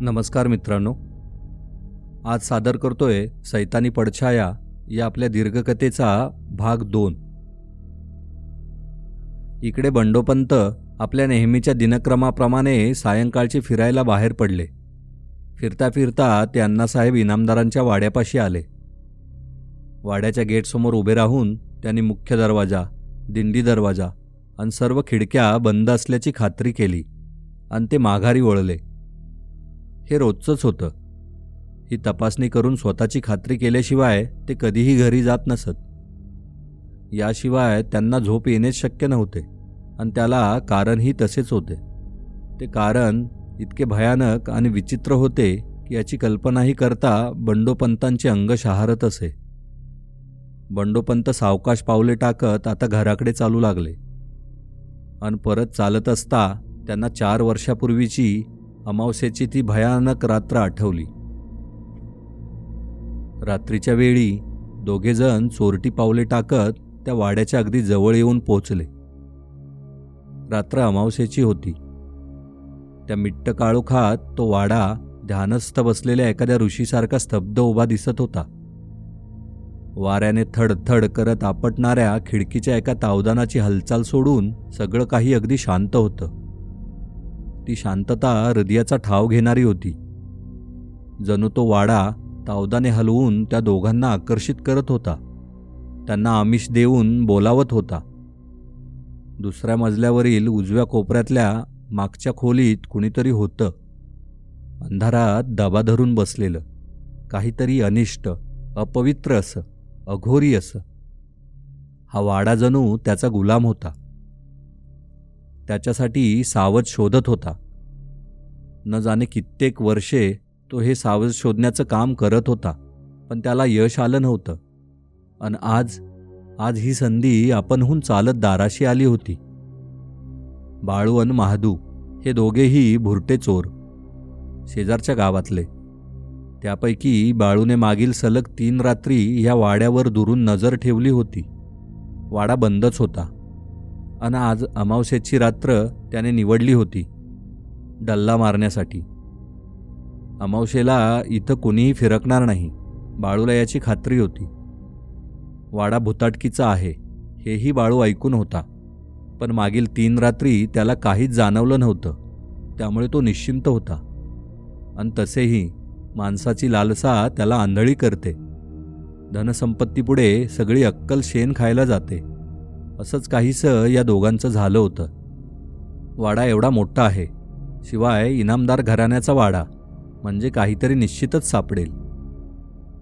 नमस्कार मित्रांनो. आज सादर करतोय सैतानी पडछाया या आपल्या दीर्घकथेचा भाग दोन. इकडे बंडोपंत आपल्या नेहमीच्या दिनक्रमाप्रमाणे सायंकाळचे फिरायला बाहेर पडले. फिरता फिरता ते अण्णासाहेब इनामदारांच्या वाड्यापाशी आले. वाड्याच्या गेटसमोर उभे राहून त्यांनी मुख्य दरवाजा दिंडी दरवाजा आणि सर्व खिडक्या बंद असल्याची खात्री केली आणि ते माघारी वळले. हे रोजचंच होतं. ही तपासणी करून स्वतःची खात्री केल्याशिवाय ते कधीही घरी जात नसत. याशिवाय त्यांना झोप येणेच शक्य नव्हते आणि त्याला कारणही तसेच होते. ते कारण इतके भयानक आणि विचित्र होते की याची कल्पनाही करता बंडोपंतांचे अंग शहारत असे. बंडोपंत सावकाश पावले टाकत आता घराकडे चालू लागले. आणि परत चालत असता त्यांना चार वर्षापूर्वीची अमावस्याची ती भयानक रात्र आठवली. रात्रीच्या वेळी दोघेजण चोरटी पावले टाकत त्या वाड्याच्या अगदी जवळ येऊन पोचले रात्र अमावस्याची होती. त्या मिट्ट काळोखात तो वाडा ध्यानस्थ बसलेल्या एखाद्या ऋषीसारखा स्तब्ध उभा दिसत होता. वाऱ्याने थडथड करत आपटणाऱ्या खिडकीच्या एका तावदानाची हालचाल सोडून सगळं काही अगदी शांत होतं. ती शांतता हृदयाचा ठाव घेणारी होती. जणू तो वाडा तावदाने हलवून त्या दोघांना आकर्षित करत होता. त्यांना आमिष देऊन बोलावत होता. दुसऱ्या मजल्यावरील उजव्या कोपऱ्यातल्या मागच्या खोलीत कुणीतरी होतं. अंधारात दबा धरून बसलेलं. काहीतरी अनिष्ट अपवित्र असं अघोरी असं. हा वाडा जणू त्याचा गुलाम होता. त्याच्यासाठी सावध शोधत होता. न जाणे कित्येक वर्षे तो हे सावध शोधण्याचं काम करत होता पण त्याला यश आलं नव्हतं. आणि आज आज ही संधी आपणहून चालत दाराशी आली होती. बाळू आणि महादू हे दोघेही भुरटे चोर शेजारच्या गावातले. त्यापैकी बाळूने मागील सलग तीन रात्री ह्या वाड्यावर दुरून नजर ठेवली होती. वाडा बंदच होता. आणि आज अमावस्याची रात्र त्याने निवडली होती डल्ला मारण्यासाठी. अमावशेला इथं कोणीही फिरकणार नाही बाळूला याची खात्री होती. वाडा भुताटकीचा आहे हेही बाळू ऐकून होता. पण मागील तीन रात्री त्याला काहीच जाणवलं नव्हतं त्यामुळे तो निश्चिंत होता. आणि तसेही माणसाची लालसा त्याला आंधळी करते. धनसंपत्तीपुढे सगळी अक्कल शेण खायला जाते. असंच काहीसं या दोघांचं झालं होतं. वाडा एवढा मोठा आहे. शिवाय इनामदार घराण्याचा वाडा म्हणजे काहीतरी निश्चितच सापडेल.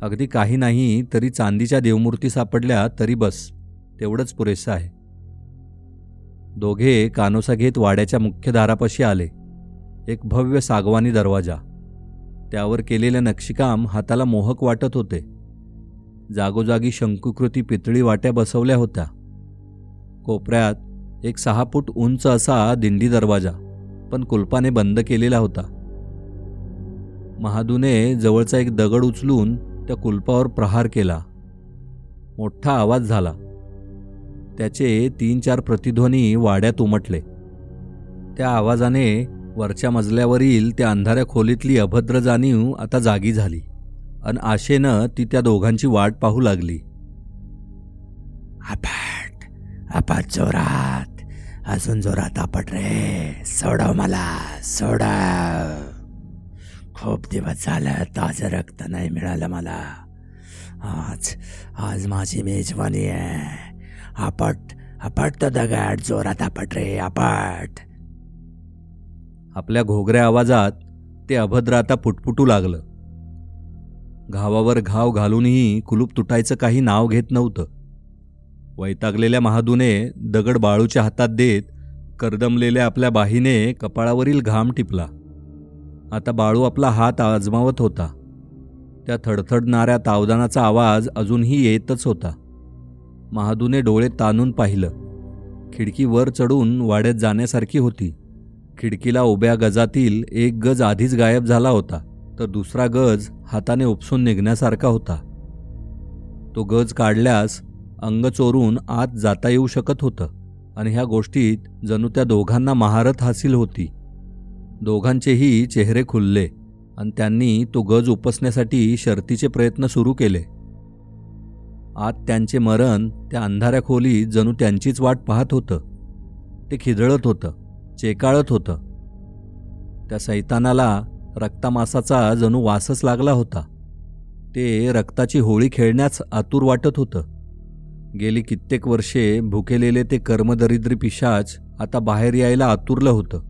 अगदी काही नाही तरी चांदीच्या देवमूर्ती सापडल्या तरी बस तेवढंच पुरेसं आहे. दोघे कानोसा घेत वाड्याच्या मुख्य दारापाशी आले. एक भव्य सागवानी दरवाजा. त्यावर केलेले नक्षीकाम हाताला मोहक वाटत होते. जागोजागी शंकुकृती पितळी वाट्या बसवल्या होत्या. कोपऱ्यात एक सहा फूट उंच असा दिंडी दरवाजा पण कुलपाने बंद केलेला होता. महादूने जवळचा एक दगड उचलून त्या कुलपावर प्रहार केला. मोठा आवाज झाला. त्याचे तीन चार प्रतिध्वनी वाड्यात उमटले. त्या आवाजाने वरच्या मजल्यावरील त्या अंधाऱ्या खोलीतली अभद्र जाणीव आता जागी झाली आणि आशेनं ती त्या दोघांची वाट पाहू लागली. आपात जोरात अजून जोरात आपट रे. सोडव मला सोडव. खूप दिवस झालं ताजं रक्त नाही मिळालं मला. आज आज माझी मेजवानी आहे. आपट आपट तर दगड जोरात आपट रे आपट आपल्या घोगऱ्या आवाजात ते अभद्र आता पुटपुटू लागलं. घावावर घाव घालूनही कुलूप तुटायचं काही नाव घेत नव्हतं. वैतागलेल्या महादूने दगड बाळूच्या हातात देत करदमलेल्या आपल्या बाहीने कपाळावरील घाम टिपला. आता बाळू आपला हात आजमावत होता. त्या थडथडणाऱ्या तावदानाचा आवाज अजूनही येतच होता. महादूने डोळे ताणून पाहिलं. खिडकी वर चढून वाड्यात जाण्यासारखी होती. खिडकीला उभ्या गजातील एक गज आधीच गायब झाला होता तर दुसरा गज हाताने उपसून निघण्यासारखा होता. तो गज काढल्यास अंग चोरून आत जाता येऊ शकत होतं आणि ह्या गोष्टीत जणू त्या दोघांना महारत हासील होती. दोघांचेही चेहरे खुलले आणि त्यांनी तो गज उपसण्यासाठी शर्तीचे प्रयत्न सुरू केले. आत त्यांचे मरण त्या अंधाऱ्या खोलीत जणू त्यांचीच वाट पाहत होतं. ते खिदळत होतं चेकाळत होतं. त्या सैतानाला रक्तामासाचा जणू वासच लागला होता. ते रक्ताची होळी खेळण्यास आतुर वाटत होतं. गेली कित्येक वर्षे भुकेलेले ते कर्मदरिद्री पिशाच आता बाहेर यायला आतुरलं होतं.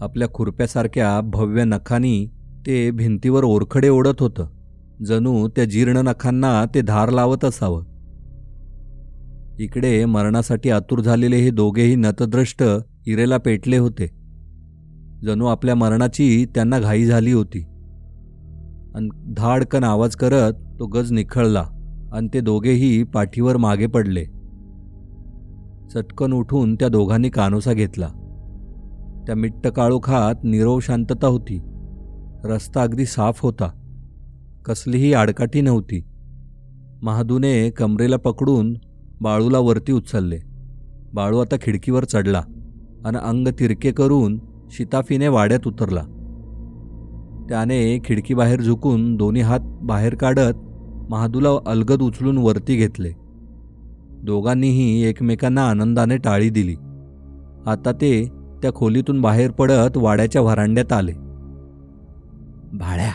आपल्या खुरप्यासारख्या भव्य नखानी ते भिंतीवर ओरखडे ओढत होतं. जणू त्या जीर्ण नखांना ते धार लावत असावं. इकडे मरणासाठी आतुर झालेले हे दोघेही नतद्रष्ट इरेला पेटले होते. जणू आपल्या मरणाची त्यांना घाई झाली होती. आणि धाडकन आवाज करत तो गज निखळला. आणि ते दोघेही पाठीवर मागे पडले. चटकन उठून त्या दोघांनी कानोसा घेतला. त्या मिट्ट काळोखात निरव शांतता होती. रस्ता अगदी साफ होता. कसलीही आडकाठी नव्हती. महादूने कमरेला पकडून बाळूला वरती उचलले. बाळू आता खिडकीवर चढला आणि अंग तिरके करून शिताफीने वाड्यात उतरला. त्याने खिडकीबाहेर झुकून दोन्ही हात बाहेर काढत महादूला अलगद उचलून वरती घेतले. दोघांनीही एकमेकांना आनंदाने टाळी दिली. आता ते त्या खोलीतून बाहेर पडत वाड्याच्या व्हरांड्यात आले. भाड्या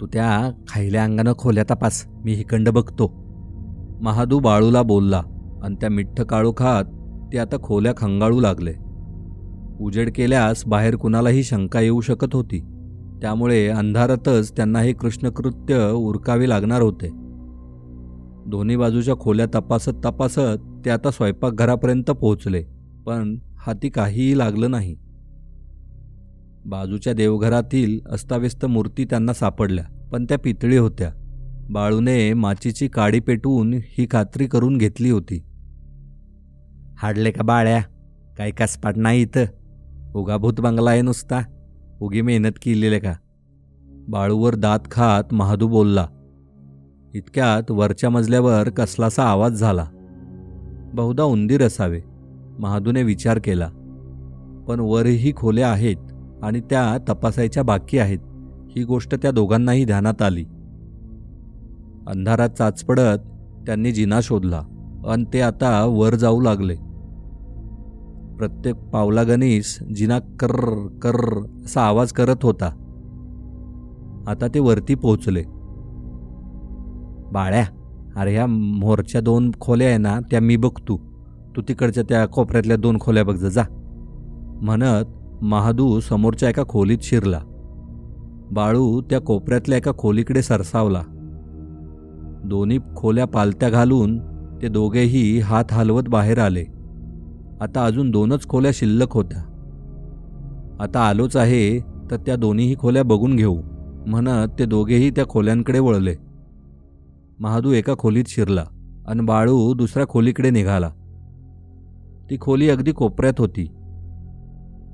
तू त्या खायल्या अंगानं खोल्या तपास मी हिकंड बघतो. महादू बाळूला बोलला आणि त्या मिठ्ठ काळोखात ते आता खोल्या खंगाळू लागले. उजेड केल्यास बाहेर कुणालाही शंका येऊ शकत होती. त्यामुळे अंधारातच त्यांना हे कृष्णकृत्य उरकावे लागणार होते. दोन्ही बाजूच्या खोल्या तपासत तपासत ते आता स्वयंपाकघरापर्यंत पोहोचले पण हाती काहीही लागलं नाही. बाजूच्या देवघरातील अस्ताव्यस्त मूर्ती त्यांना सापडल्या पण त्या पितळी होत्या. बाळूने माचीची काडी पेटवून ही खात्री करून घेतली होती. हाडले का बाळ्या? काही कसपाट नाही इथं. उगा भूत बंगला आहे नुसता. उगी मेहनत केलेले का? बाळूवर दात खात महादू बोलला इतक्यात वरच्या मजल्यावर कसलासा आवाज झाला. बहुधा उंदीर असावे महादूने विचार केला. पण वरही खोल्या आहेत आणि त्या तपासायच्या बाकी आहेत ही गोष्ट त्या दोघांनाही ध्यानात आली. अंधारात चाचपडत त्यांनी जिना शोधला अन ते आता वर जाऊ लागले. प्रत्येक पावलागणीस जिना कर्र कर्र असा आवाज करत होता. आता ते वरती पोहोचले. बाळ्या अरे ह्या मोरच्या दोन खोल्या आहे ना त्या मी बघतो. तू तिकडच्या त्या कोपऱ्यातल्या दोन खोल्या बघ जा म्हणत महादू समोरच्या एका खोलीत शिरला. बाळू त्या कोपऱ्यातल्या एका खोलीकडे सरसावला. दोन्ही खोल्या पालत्या घालून ते दोघेही हात हलवत बाहेर आले. आता अजून दोनच खोल्या शिल्लक होत्या. आता आलोच आहे तर त्या दोन्हीही खोल्या बघून घेऊ म्हणत ते दोघेही त्या खोल्यांकडे वळले. महादू एका खोलीत शिरला आणि बाळू दुसऱ्या खोलीकडे निघाला. ती खोली अगदी कोपऱ्यात होती.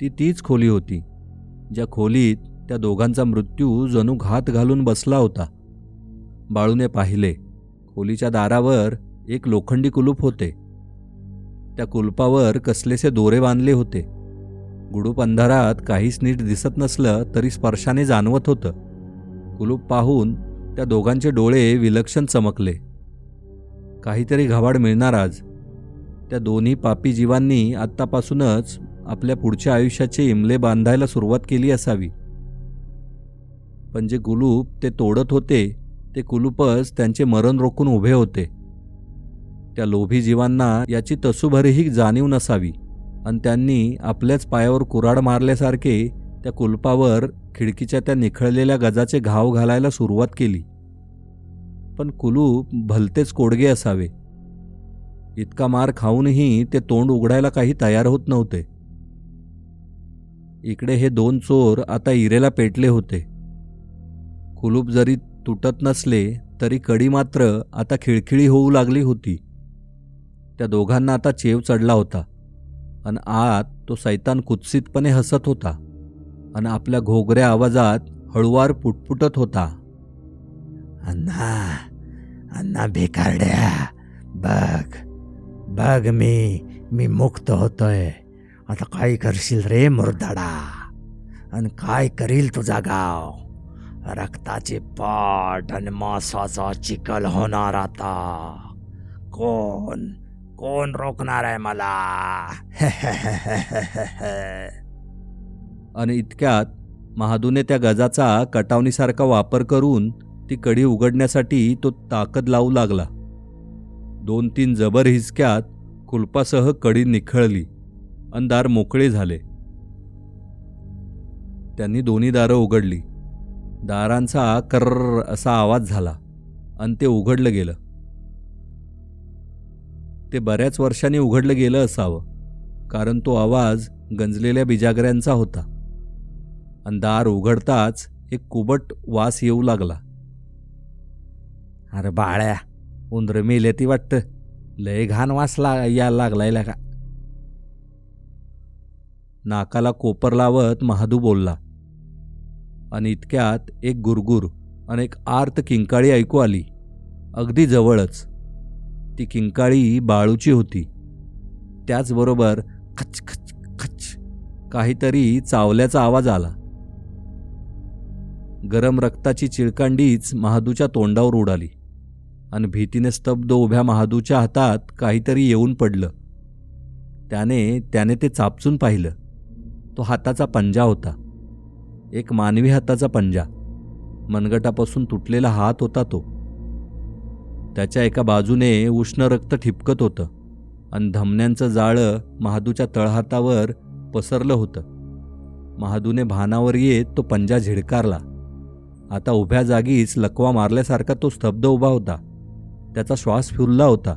ती तीच खोली होती ज्या खोलीत त्या दोघांचा मृत्यू जणू घात घालून बसला होता. बाळूने पाहिले खोलीच्या दारावर एक लोखंडी कुलूप होते. त्या कुलपावर कसलेसे दोरे बांधले होते. गुडूप अंधारात काहीच नीट दिसत नसलं तरी स्पर्शाने जाणवत होतं. कुलूप पाहून त्या दोघांचे डोळे विलक्षण चमकले. काहीतरी घाबाड मिळणार आज. त्या दोन्ही पापी जीवांनी आत्तापासूनच आपल्या पुढच्या आयुष्याचे इमले बांधायला सुरुवात केली असावी. पण जे कुलूप ते तोडत होते ते कुलूपच त्यांचे मरण रोखून उभे होते. त्या लोभी जीवांना याची तसुभरीही जाणीव नसावी आणि त्यांनी आपल्याच पायावर कुराड मारल्यासारखे त्या कुलपावर खिडकीच्या त्या निखळलेल्या गजाचे घाव घालायला सुरुवात केली. पण कुलूप भलतेच कोडगे असावे. इतका मार खाऊनही ते तोंड उघडायला काही तयार होत नव्हते. इकडे हे दोन चोर आता इरेला पेटले होते. कुलूप जरी तुटत नसले तरी कडी मात्र आता खिळखिळी होऊ लागली होती. त्या दोघांना आता चेव चढला होता. आणि आत तो सैतान कुत्सितपणे हसत होता. आणि आपल्या घोगऱ्या आवाजात हळुवार पुटपुटत होता. अण्णा अण्णा भिकारड्या बघ बघ मी मी मुक्त होतोय. आता काय करशील रे मुरदाडा? आणि काय करील तुझा गाव? रक्ताचे पाट आणि मांसाचा चिखल होणार आता. कोण कोण रोखणार आहे मला? आणि इतक्यात महादूने त्या गजाचा कटावणीसारखा वापर करून ती कडी उघडण्यासाठी तो ताकद लावू लागला. दोन तीन जबर हिसक्यात कुलपासह कडी निखळली आणि दार मोकळे झाले. त्यांनी दोन्ही दारं उघडली. दारांचा कर्र असा आवाज झाला आणि ते उघडलं गेलं. ते बऱ्याच वर्षांनी उघडलं गेलं असावं कारण तो आवाज गंजलेल्या बिजागऱ्यांचा होता. आणि दार उघडताच एक कुबट वास येऊ लागला. अरे बाळ्या उंदर मेले ती वाटतं. लय घाण वास ला यायला लागलाय का? नाकाला कोपर लावत महादू बोलला. आणि इतक्यात एक गुरगुर आणि एक आर्त किंकाळी ऐकू आली. अगदी जवळच. ती किंकाळी बाळूची होती. त्याचबरोबर खच खच खच काहीतरी चावल्याचा आवाज आला. गरम रक्ताची चिळकांडीच महादूच्या तोंडावर उडाली. आणि भीतीने स्तब्ध उभ्या महादूच्या हातात काहीतरी येऊन पडलं. त्याने त्याने ते चापचून पाहिलं. तो हाताचा पंजा होता. एक मानवी हाताचा पंजा. मनगटापासून तुटलेला हात होता तो. त्याच्या एका बाजूने उष्ण रक्त ठिपकत होतं. आणि धमन्यांचं जाळं महादूच्या तळहातावर पसरलं होतं. महादूने भानावर येत तो पंजा झिडकारला. आता उभ्या जागीच लकवा मारल्यासारखा तो स्तब्ध उभा होता. त्याचा श्वास फिरला होता.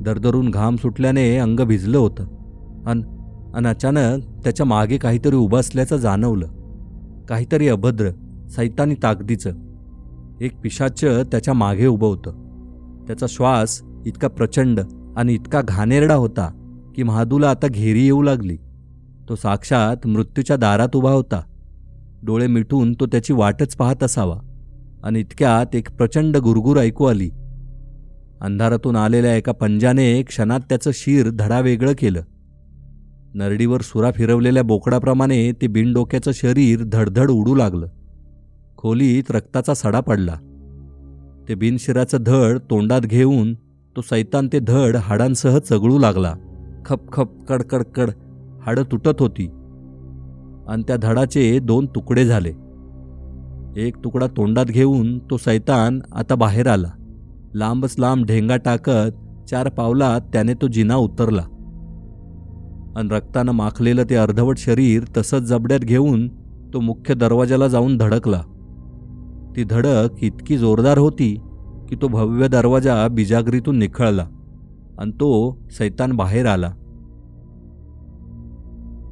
दरदरून घाम सुटल्याने अंग भिजलं होतं. अन अन अचानक त्याच्यामागे काहीतरी उभं असल्याचं जाणवलं. काहीतरी अभद्र सैतानी ताकदीचं. एक पिशाच त्याच्यामागे उभं होतं. त्याचा श्वास इतका प्रचंड आणि इतका घाणेरडा होता की महादूला आता घेरी येऊ लागली. तो साक्षात मृत्यूच्या दारात उभा होता. डोळे मिटून तो त्याची वाटच पाहत असावा. आणि इतक्यात एक प्रचंड गुरगुर ऐकू आली. अंधारातून आलेल्या एका पंजाने क्षणात त्याचं शिर धडा वेगळं केलं. नरडीवर सुरा फिरवलेल्या बोकडाप्रमाणे ते बिनडोक्याचं शरीर धडधड उडू लागलं. खोलीत रक्ताचा सडा पडला. ते बिनशिराचं धड तोंडात घेऊन तो सैतान ते धड हाडांसह चगळू लागला. खप खप कडकडकड हाडं तुटत होती. आणि त्या धडाचे दोन तुकडे झाले. एक तुकडा तोंडात घेऊन तो सैतान आता बाहेर आला. लांबच लांब ढेंगा टाकत चार पावलात त्याने तो जिना उतरला. आणि रक्तानं माखलेलं ते अर्धवट शरीर तसंच जबड्यात घेऊन तो मुख्य दरवाजाला जाऊन धडकला. ती धडक इतकी जोरदार होती की तो भव्य दरवाजा बिजागरीतून निखळला. आणि तो सैतान बाहेर आला.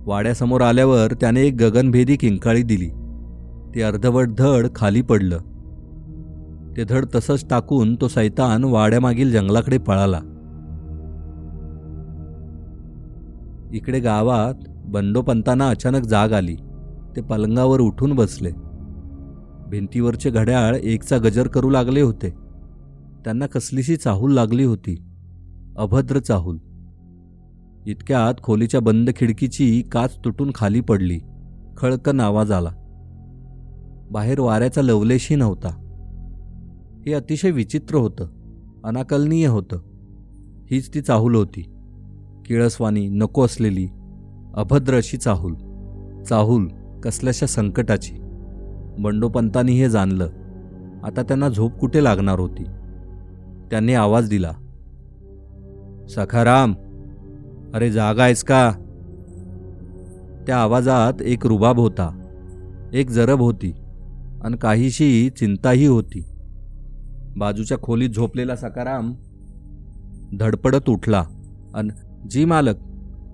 वाड्यासमोर आल्यावर त्याने एक गगनभेदी किंकाळी दिली. ते अर्धवट धड खाली पडलं. ते धड तसंच टाकून तो सैतान वाड्यामागील जंगलाकडे पळाला. इकडे गावात बंडोपंतांना अचानक जाग आली. ते पलंगावर उठून बसले. भिंतीवरचे घड्याळ एकचा गजर करू लागले होते. त्यांना कसलीशी चाहूल लागली होती. अभद्र चाहूल. इतक्यात खोलीच्या बंद खिडकीची काच तुटून खाली पडली. खळकन आवाज आला. बाहेर वाऱ्याचा लवलेशही नव्हता. हे अतिशय विचित्र होतं. अनाकलनीय होतं. हीच ती चाहूल होती. किळसवानी नको असलेली अभद्र अशी चाहूल. चाहूल कसल्याशा संकटाची. बंडोपंतांनी हे जाणलं. आता त्यांना झोप कुठे लागणार होती? त्यांनी आवाज दिला. सखाराम! अरे जागा आहेस का? त्या आवाजात एक रुबाब होता एक जरब होती आणि काहीशी चिंताही होती. बाजूच्या खोलीत झोपलेला सकाराम धडपडत उठला आणि जी मालक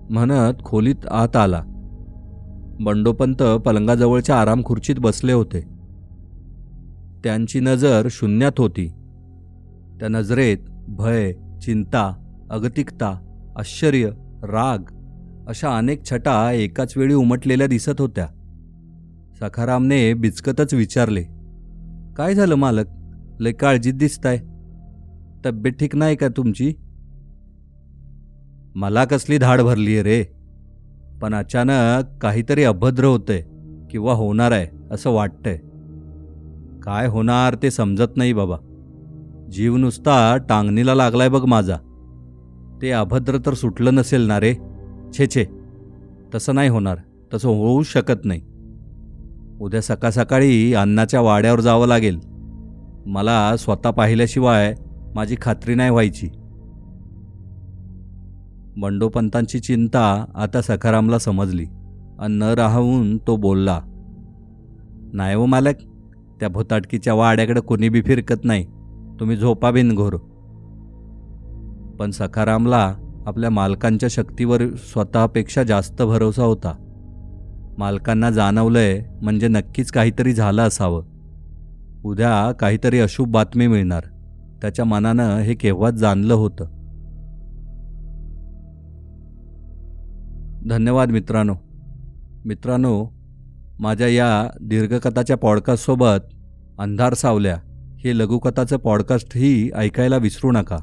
म्हणत खोलीत आत आला. बंडोपंत पलंगाजवळच्या आराम खुर्चीत बसले होते. त्यांची नजर शून्यात होती. त्या नजरेत भय चिंता अगतिकता आश्चर्य राग अशा अनेक छटा एकाच वेळी उमटलेल्या दिसत होत्या. सखारामने बिचकतच विचारले काय झालं मालक? लय काळजीत दिसताय. तब्येत ठीक नाही का तुमची? मला कसली धाड भरली रे. पण अचानक काहीतरी अभद्र होतंय किंवा होणार आहे असं वाटतंय. काय होणार ते समजत नाही बाबा. जीव नुसता टांगणीला लागलाय बघ माझा. ते अभद्र तर सुटलं नसेल ना रे? छे छे. तसं नाही होणार. तसं होऊ शकत नाही. उद्या सकाळ सकाळी अन्नाच्या वाड्यावर जावं लागेल. मला स्वतः पाहिल्याशिवाय माझी खात्री नाही व्हायची. बंडोपंतांची चिंता आता सखारामला समजली. आणि न राहून तो बोलला नाही हो मालक त्या भुताटकीच्या वाड्याकडे कोणी बी फिरकत नाही. तुम्ही झोपा बिनघोर. पण सखारामला आपल्या मालकांच्या शक्तीवर स्वतःपेक्षा जास्त भरोसा होता. मालकांना जाणवलंय म्हणजे नक्कीच काहीतरी झालं असावं. उद्या काहीतरी अशुभ बातमी मिळणार. त्याच्या मनानं हे केव्हाच जाणलं होतं. धन्यवाद मित्रांनो. मित्रांनो माझ्या या दीर्घकथाच्या पॉडकास्टसोबत अंधार सावल्या हे लघुकथाचं पॉडकास्टही ऐकायला विसरू नका.